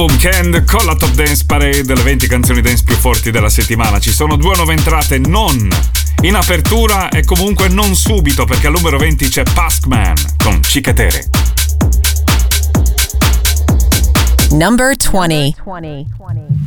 nuovo weekend con la Top Dance Parade, le 20 canzoni dance più forti della settimana. Ci sono due nuove entrate non in apertura e comunque non subito perché al numero 20 c'è Paskman con Cicatere. Number 20. 20. 20.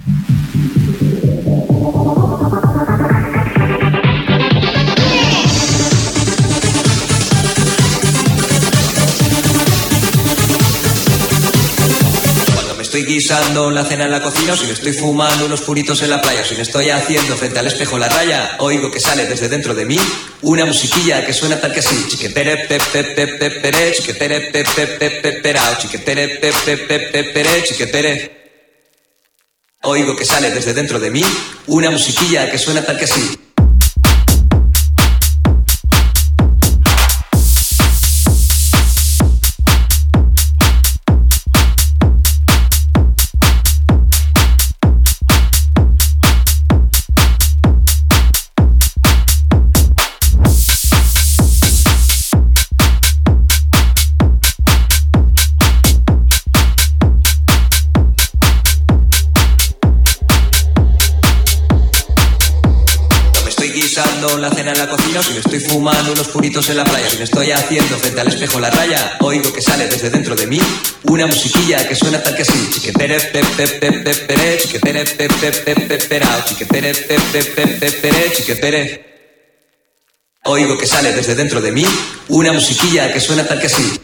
Estoy guisando la cena en la cocina, si me estoy fumando unos puritos en la playa, si me estoy haciendo frente al espejo la raya, oigo que sale desde dentro de mí una musiquilla que suena tal que así. Chiquetere pe pe pe pe pere, chiquetere pe pe pe pe perao, chiquetere pe pe pe pe pere, chiquetere. Oigo que sale desde dentro de mí una musiquilla que suena tal que así. Fumando unos puritos en la playa, me estoy haciendo frente al espejo la raya, oigo que sale desde dentro de mí una musiquilla que suena tal que así. Chiquetere pe pe pe pe pere, chiquetere pe pe pe pe perao, chiquetere pe pe pe pe pere, chiquetere. Oigo que sale desde dentro de mí una musiquilla que suena tal que así.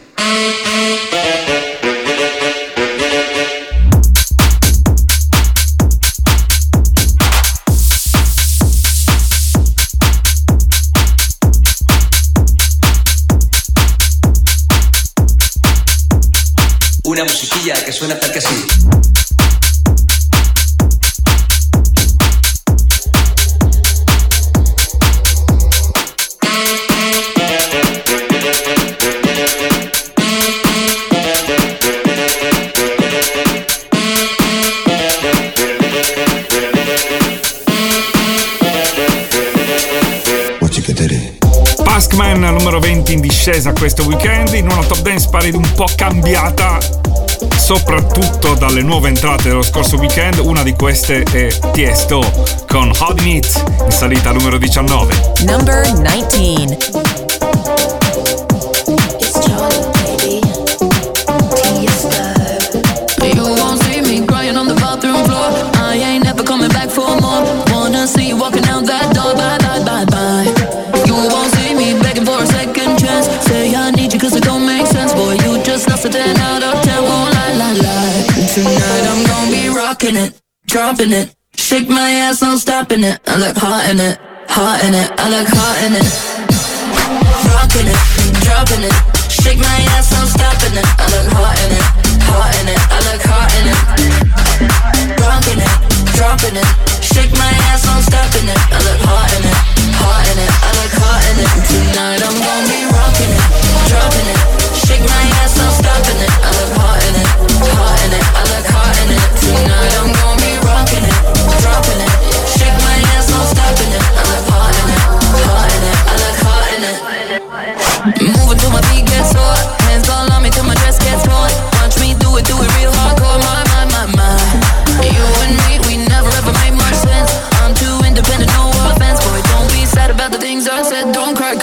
20 in discesa questo weekend in una top dance parade un po' cambiata soprattutto dalle nuove entrate dello scorso weekend. Una di queste è Tiesto con Hot Meat in salita numero 19. Number 19. Dropping it. Shake my ass, no stopping it. I look hot in it, hot in it. I look hot in it. Rocking it, dropping it. Shake my ass, no stopping it. I look hot in it, hot in it. I look hot in it. Rocking it, dropping it. Shake my ass, no stopping it. I look hot in it, hot in it. I look hot in it. Tonight I'm gonna be rocking it, dropping it. Shake my ass, no stopping it. I look hot in it, hot in it. I look hot in it. Tonight I'm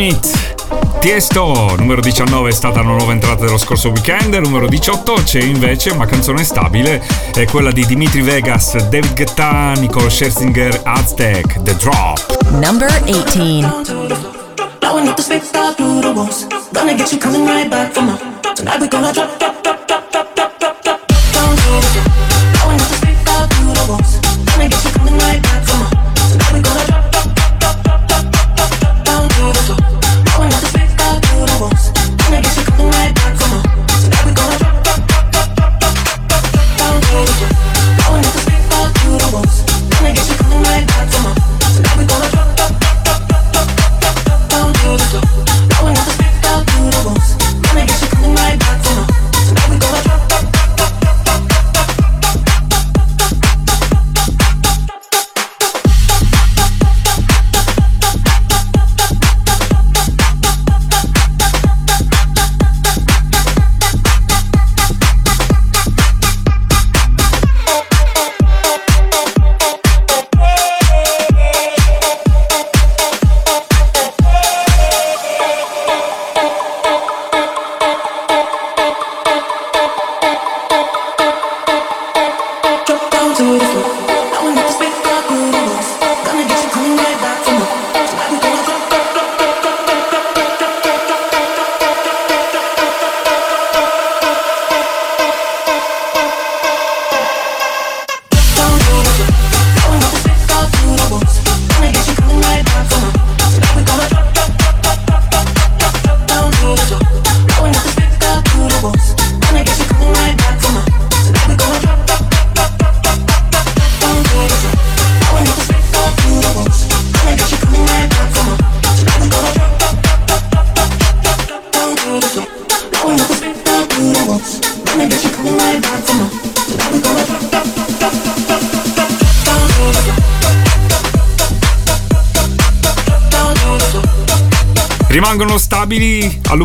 Minute. Tiesto, numero 19 è stata la nuova entrata dello scorso weekend, numero 18 c'è invece una canzone stabile, è quella di Dimitri Vegas, David Guetta, Nicole Scherzinger, Aztec, The Drop. Number 18.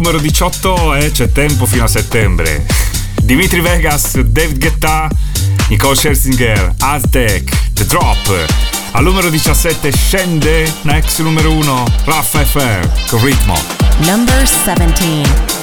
numero 18 e eh, c'è tempo fino a settembre. Dimitri Vegas, David Guetta, Nicole Scherzinger, Aztec, The Drop. Al numero 17 scende, next numero 1, Rafa FR, con ritmo. Number 17.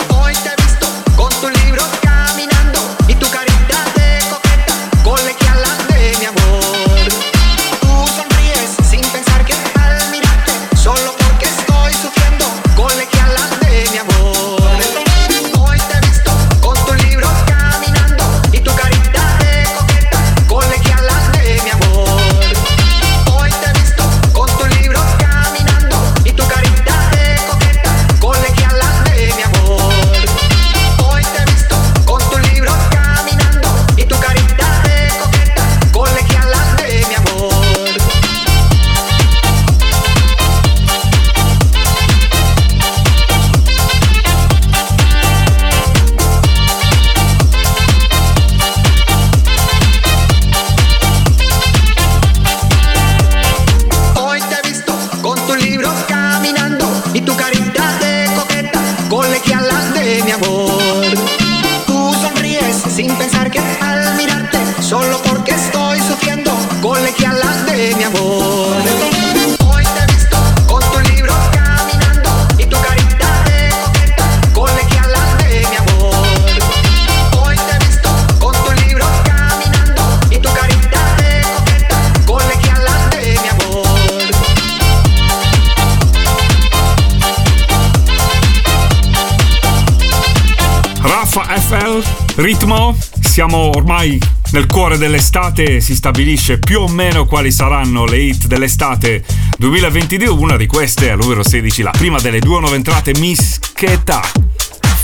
dell'estate si stabilisce più o meno quali saranno le hit dell'estate. 2022, una di queste al numero 16, la prima delle due nuove entrate Mischeta.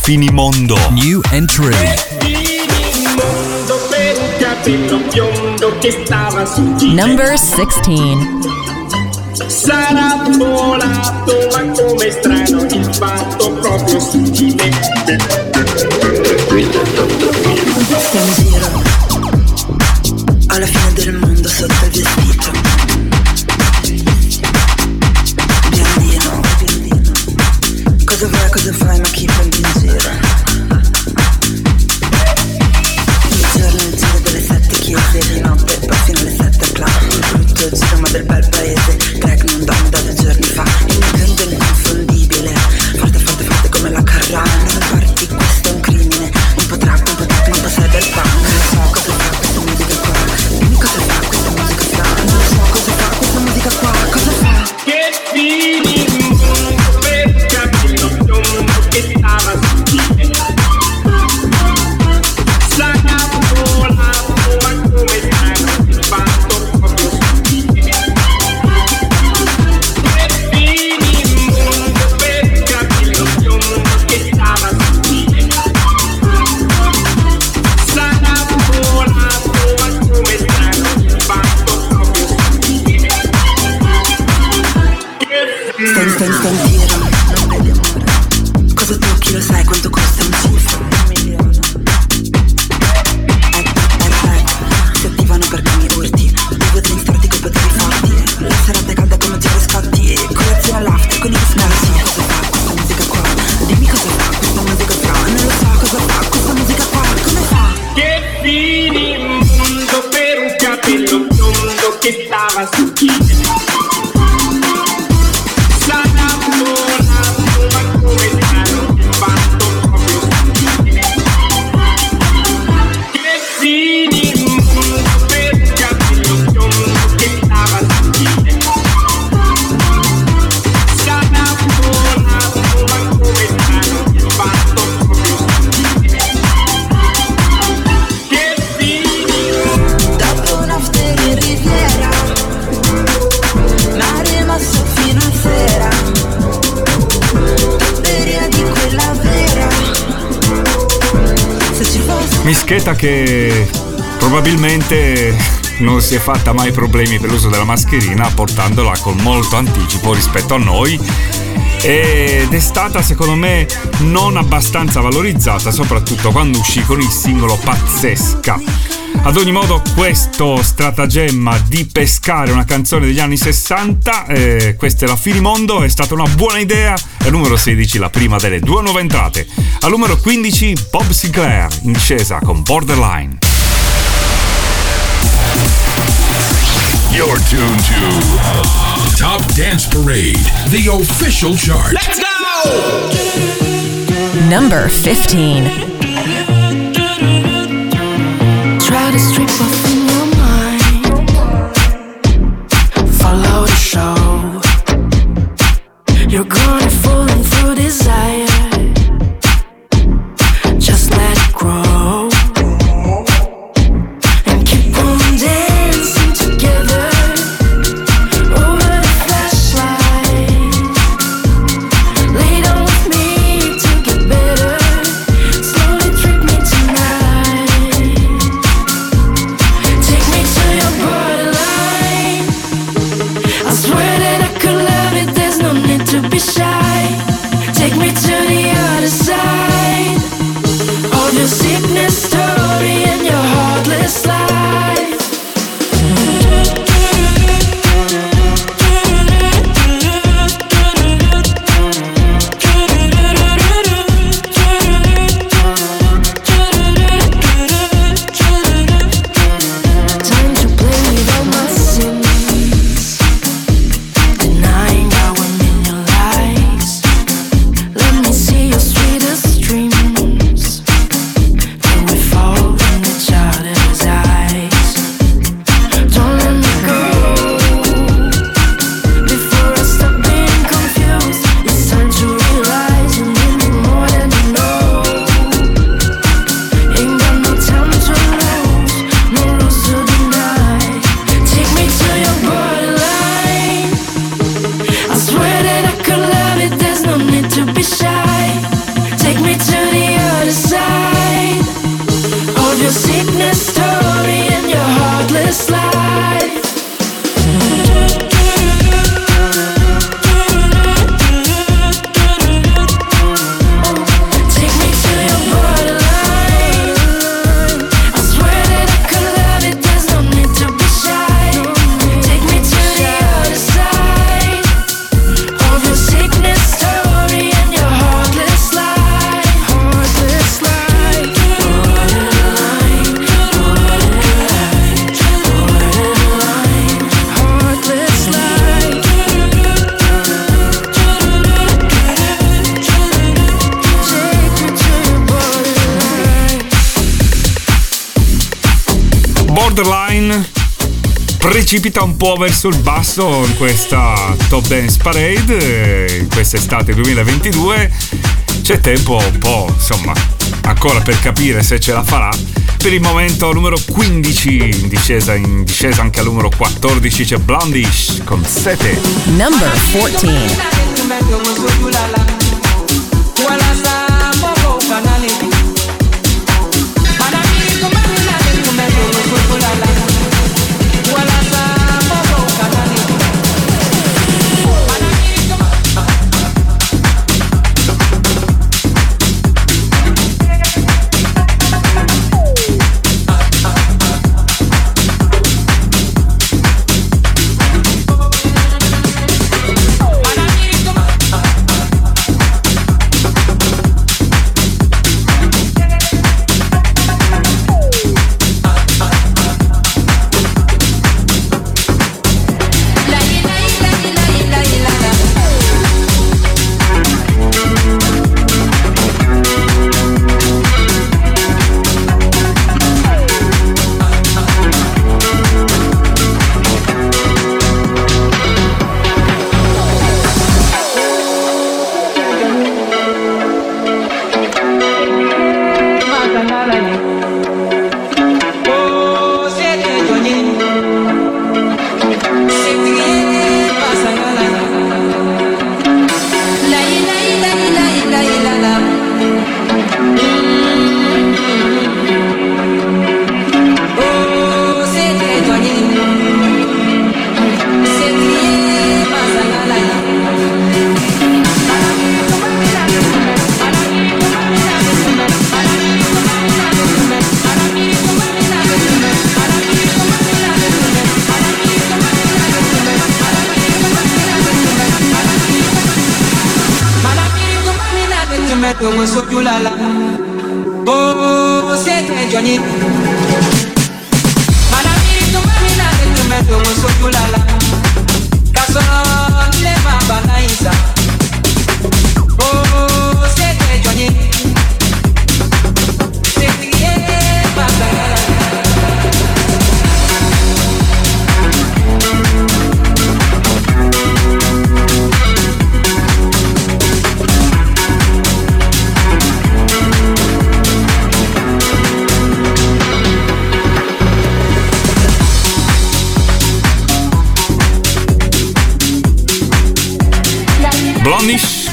Finimondo. New Entry. Number 16 Sarà volato ma come strano il fatto proprio su di me. sincera. Moschetta che probabilmente non si è fatta mai problemi per l'uso della mascherina portandola con molto anticipo rispetto a noi. Ed è stata secondo me non abbastanza valorizzata soprattutto quando uscì con il singolo Pazzesca. Ad ogni modo, questo stratagemma di pescare una canzone degli anni 60, eh, questa è la Filimondo, è stata una buona idea. Al numero 16, la prima delle due nuove entrate. Al numero 15, Bob Sinclair, in discesa con Borderline. You're tuned to Top Dance Parade, the official chart. Let's go! Number 15. You're gonna Mine precipita un po' verso il basso in questa Top Dance Parade in quest'estate 2022 c'è tempo un po' insomma ancora per capire se ce la farà. Per il momento numero 15 in discesa in discesa anche al numero 14 c'è Blondish con 7 number 14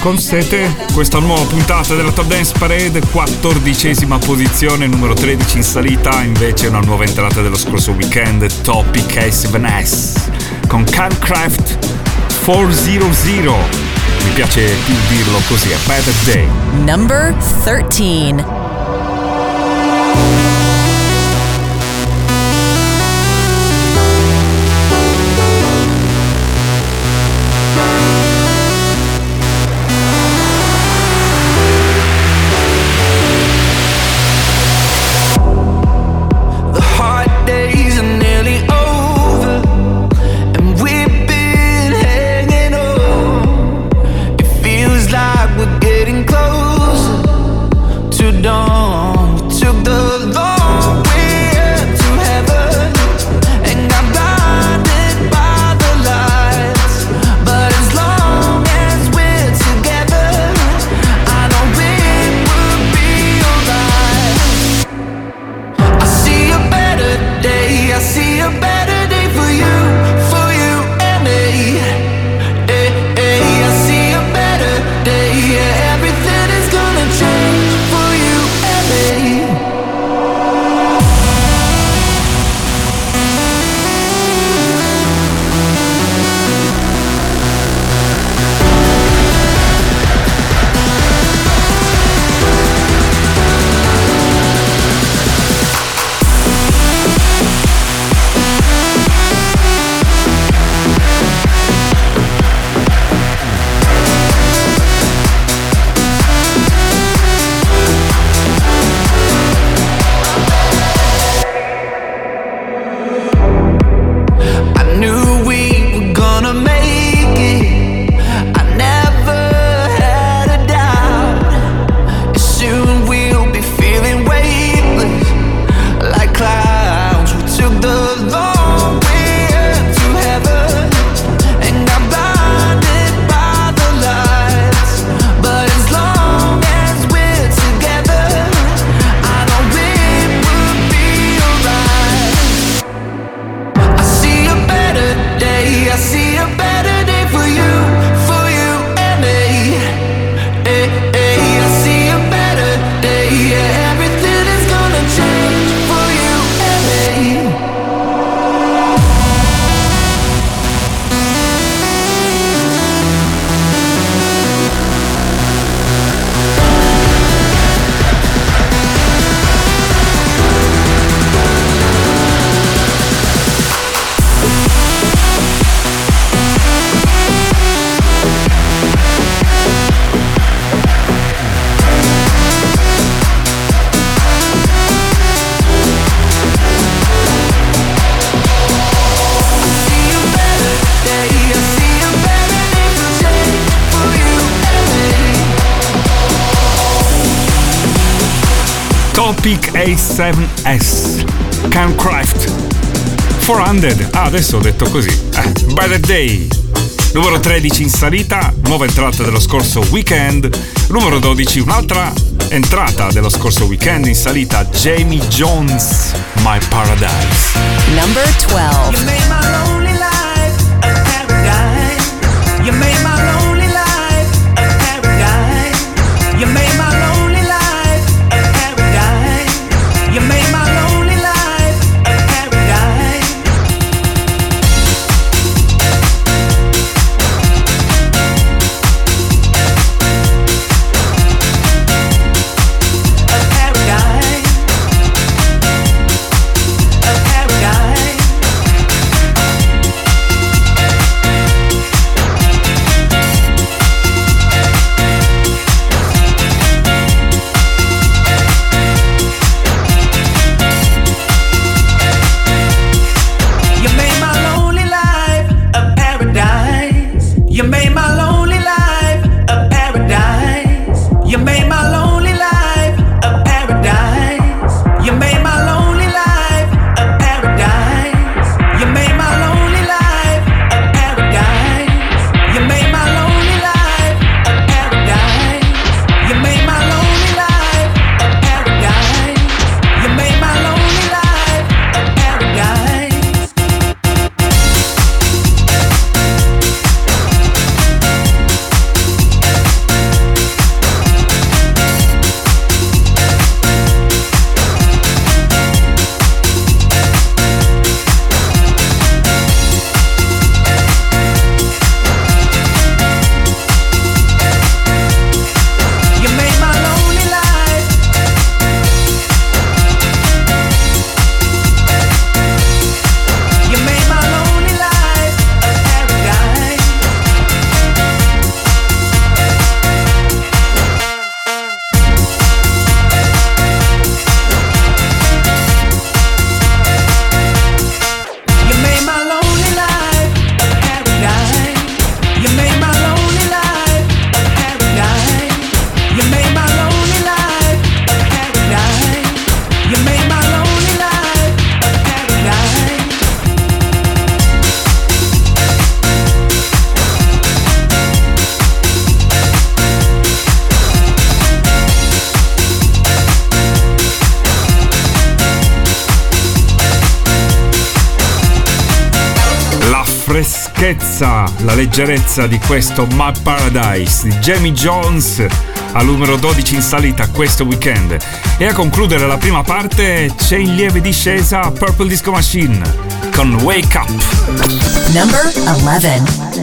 Welcome siete questa nuova puntata della Top Dance Parade, 14 posizione, numero 13 in salita, invece una nuova entrata dello scorso weekend, Topic Ace Van S con Carcraft 400. Mi piace più dirlo così, a better day. Number 13 A7S Camcraft 400 ah adesso ho detto così. Eh, the Day. Numero 13 in salita nuova entrata dello scorso weekend. Numero 12 un'altra entrata dello scorso weekend in salita. Jamie Jones My Paradise. Number 12 freschezza, la leggerezza di questo My Paradise di Jamie Jones al numero 12 in salita questo weekend. E a concludere la prima parte c'è in lieve discesa Purple Disco Machine con Wake Up. Number 11.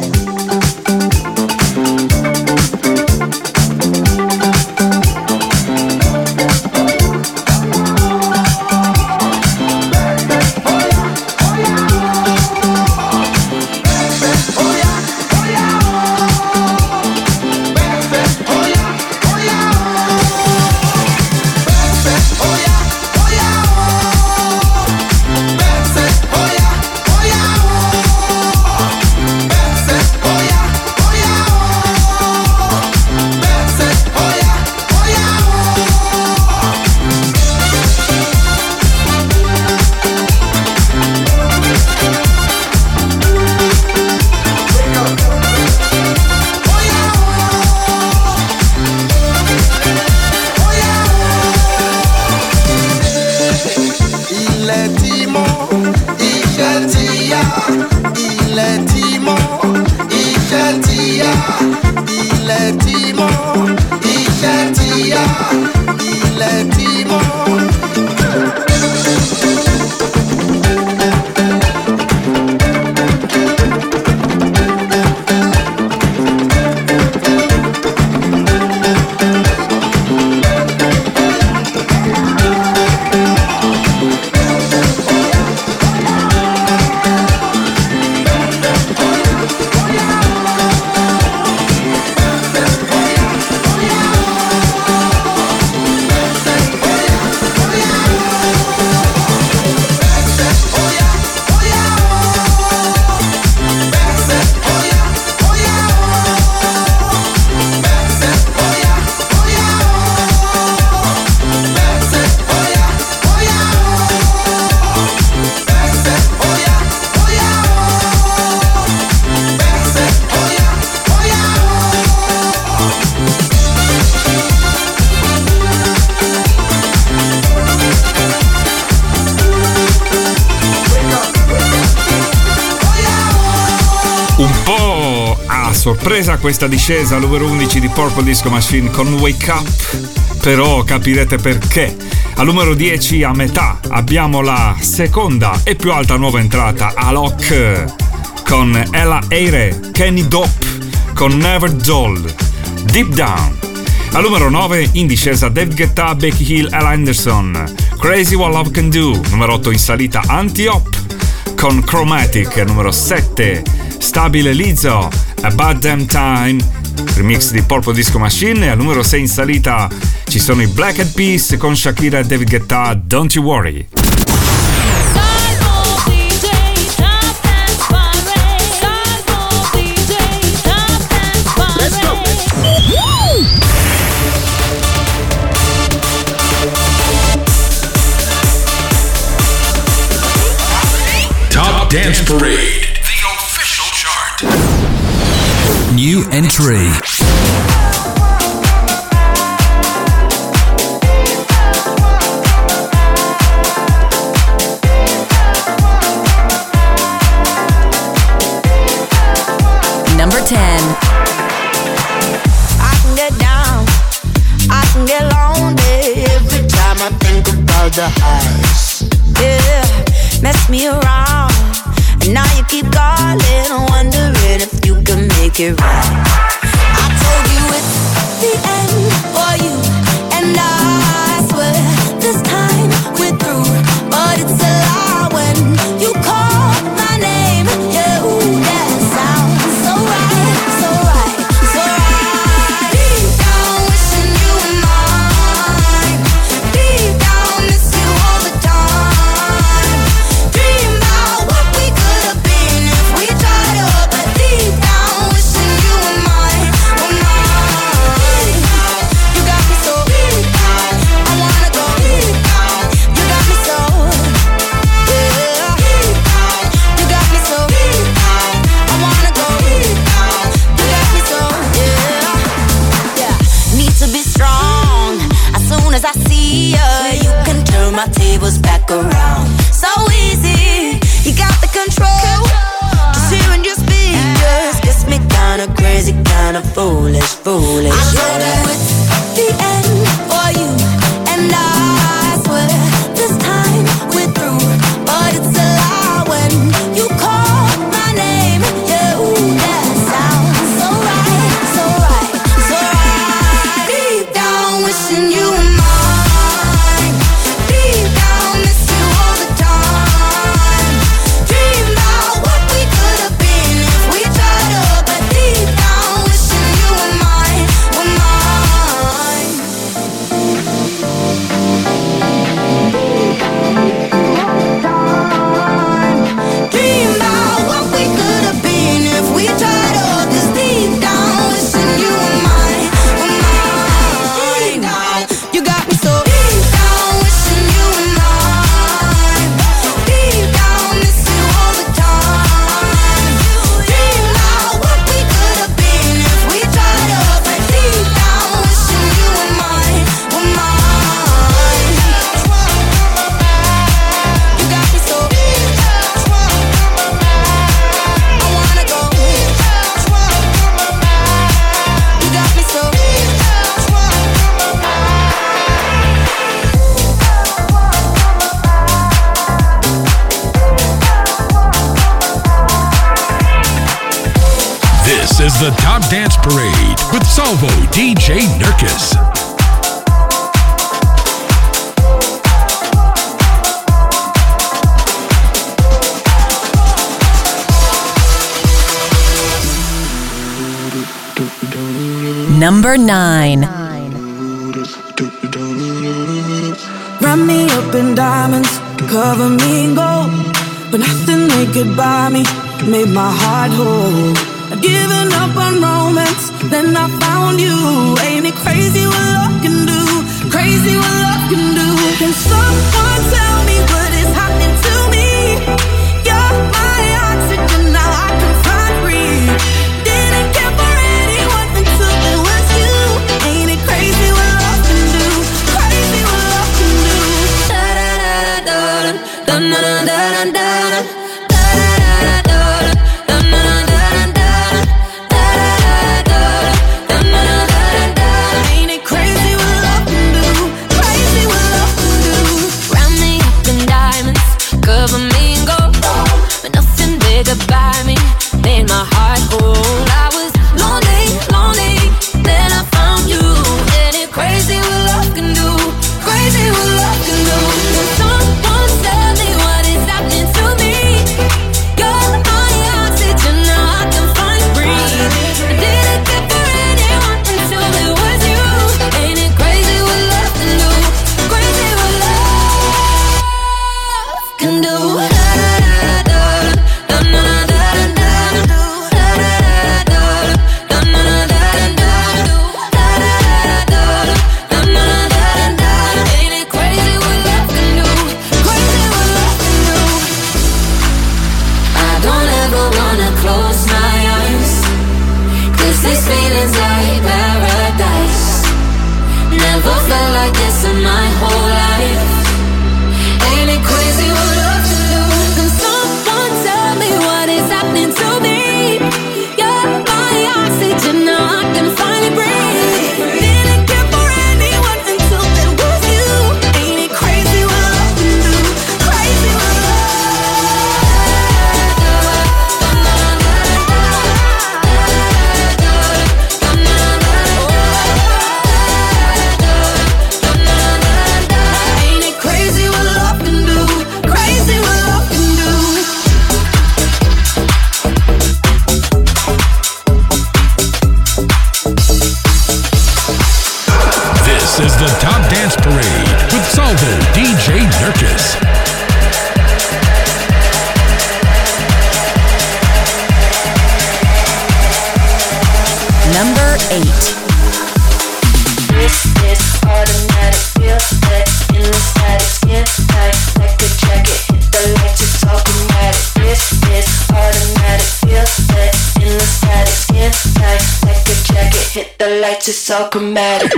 Questa discesa al numero 11 di Purple Disco Machine con Wake Up, però capirete perché. Al numero 10 a metà abbiamo la seconda e più alta nuova entrata, Alok, con Ella Eire, Kenny Dope, con Never Dull, Deep Down. Al numero 9 in discesa David Guetta, Becky Hill, Ella Anderson, Crazy What Love Can Do. Numero 8 in salita Anti-Op con Chromatic. Numero 7 stabile Lizzo, A Bad Damn Time, remix di Purple Disco Machine e al numero 6 in salita ci sono i Black Eyed Peas con Shakira e David Guetta, Don't You Worry. Top Dance Parade. New entry. Number 10. I can get down, I can get lonely every time I think about the highs. Yeah, mess me around, and now you keep calling, wondering if you can make it right. I told you it's the end for you, and I swear this time we're through, but it's a lie Dance Parade with Salvo DJ Nurkis. Number nine. Wrap me up in diamonds, cover me in gold. But nothing they could buy me made my heart whole. Giving up on romance, then I found you. Ain't it crazy what love can do? Crazy what love can do. Can someone tell? lights, it's so chromatic.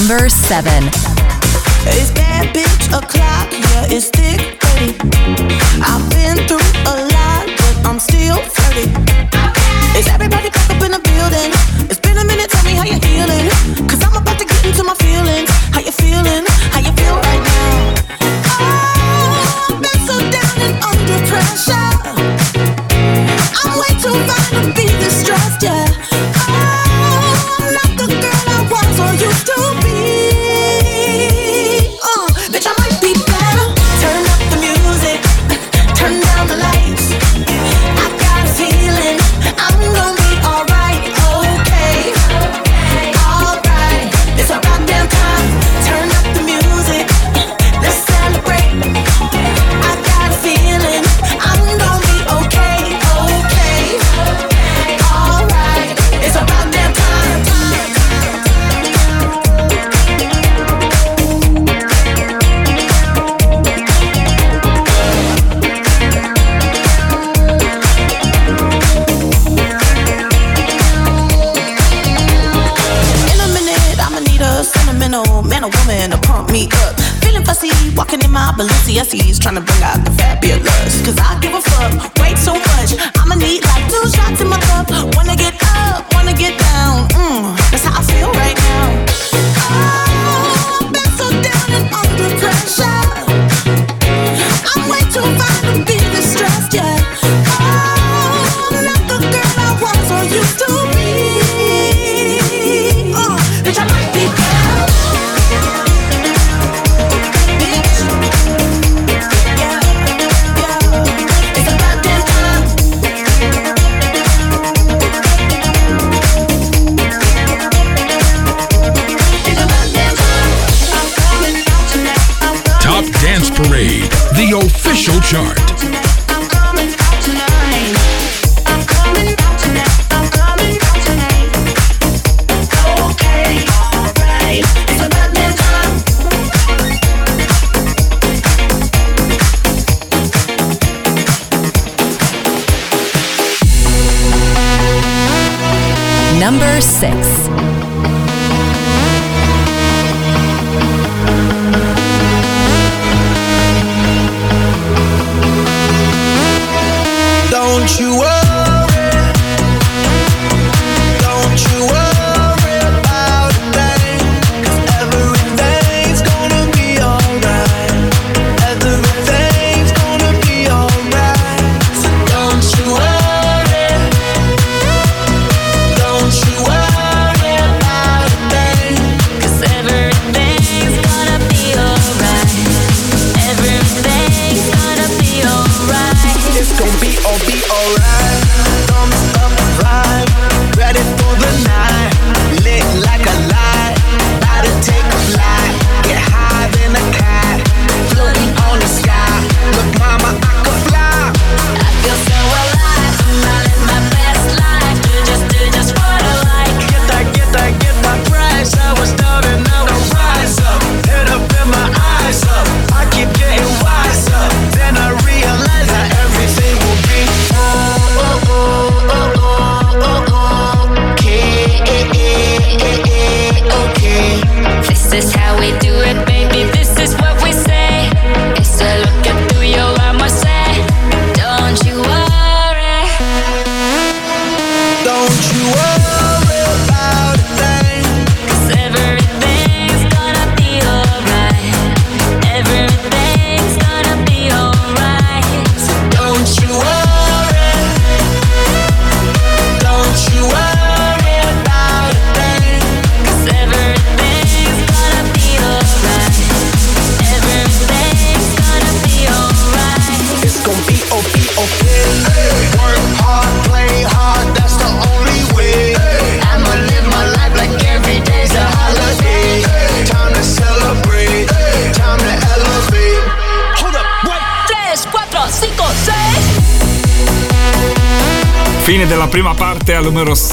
number seven. It's bad bitch o'clock, yeah, it's thick 30. I've been through a lot, but I'm still. Is everybody back up in the building?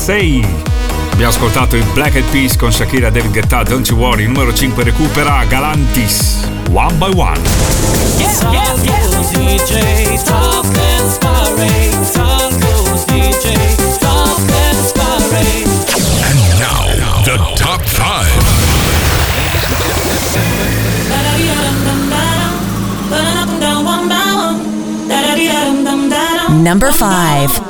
Say. Abbiamo ascoltato i Black Eyed Peas con Shakira David Guetta, Don't You Worry, numero 5 recupera Galantis, One by One. Yeah, yeah, yeah. And now, the top 5. Number five.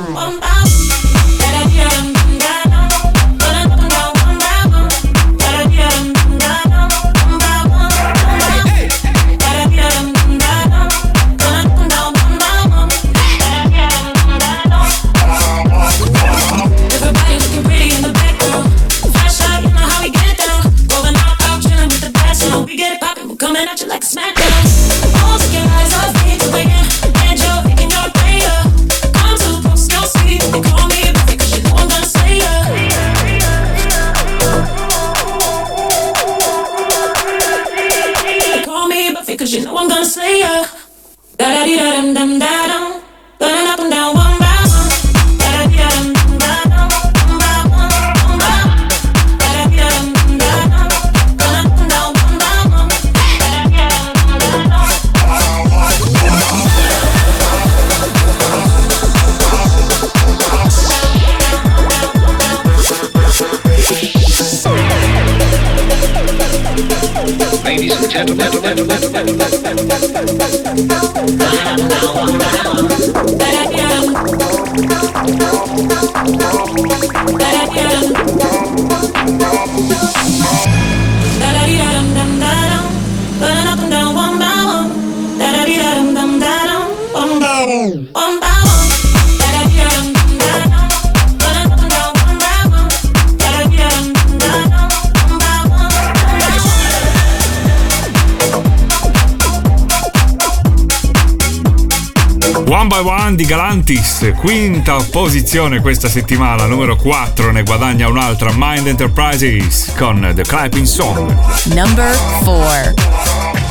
One by One di Galantis, quinta posizione questa settimana, numero 4, ne guadagna un'altra Mind Enterprises con The Clapping Song. Number 4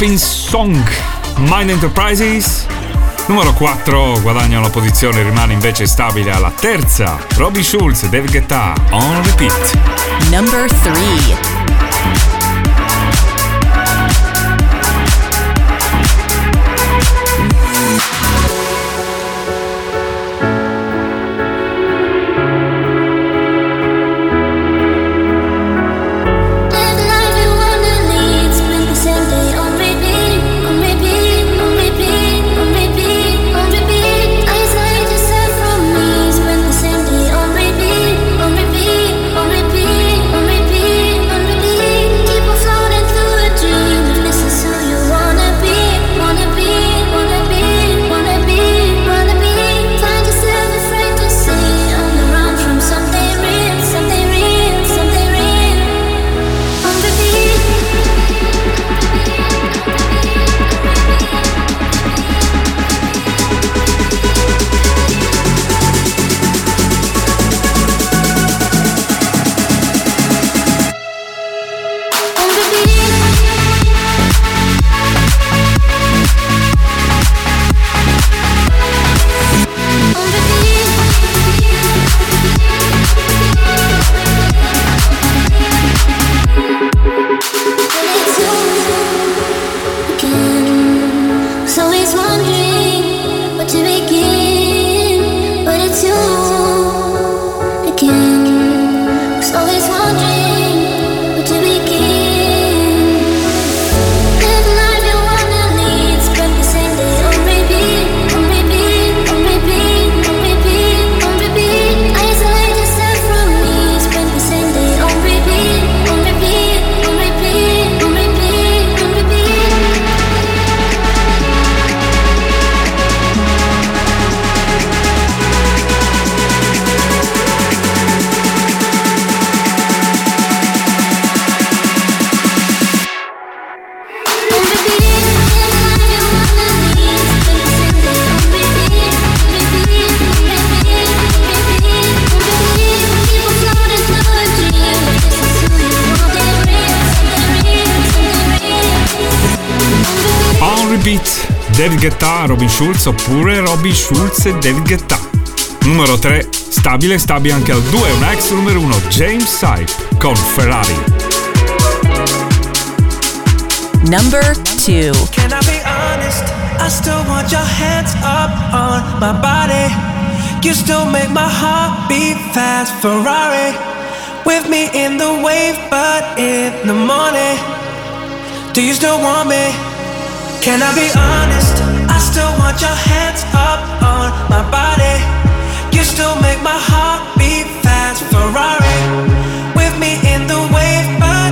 Rapping Song Mind Enterprises. Numero 4 guadagna una posizione, e rimane invece stabile alla terza. Robbie Schulz, David Guetta, on repeat. Number 3 Schulz oppure Robin Schulz e David Guetta. Numero 3, stabile stabile anche al 2, un ex numero 1, James Sype con Ferrari. Number two. Can I be honest? I still want your hands up on my body. You still make my heart beat fast. Ferrari with me in the wave, but in the morning. Do you still want me? Can I be honest? Want your hands up on my body. You still make my heart beat fast. Ferrari with me in the wave, but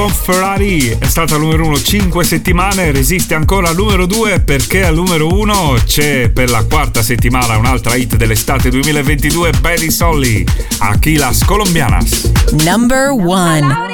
con Ferrari è stata numero 1 5 settimane, resiste ancora al numero 2 perché al numero 1 c'è per la quarta settimana un'altra hit dell'estate 2022 Betty Solly, Aquilas Colombianas. Number 1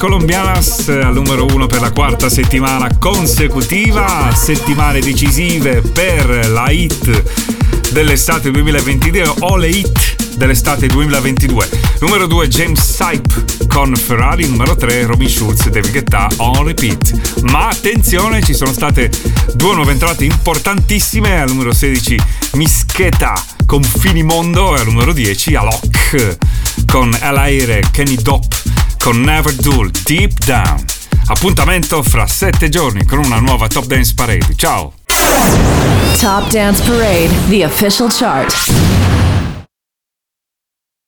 Colombianas eh, al numero 1 per la quarta settimana consecutiva, settimane decisive per la hit dell'estate 2022 o le hit dell'estate 2022. Numero 2 James Sype con Ferrari, numero 3 Robin Schulz e David Guetta on repeat. Ma attenzione, ci sono state due nuove entrate importantissime, al numero 16 Mischeta con Finimondo e al numero 10 Alok con Alaire Kenny Dopp con Never Dull Deep Down. Appuntamento fra 7 giorni con una nuova Top Dance Parade. Ciao! Top Dance Parade, the official chart.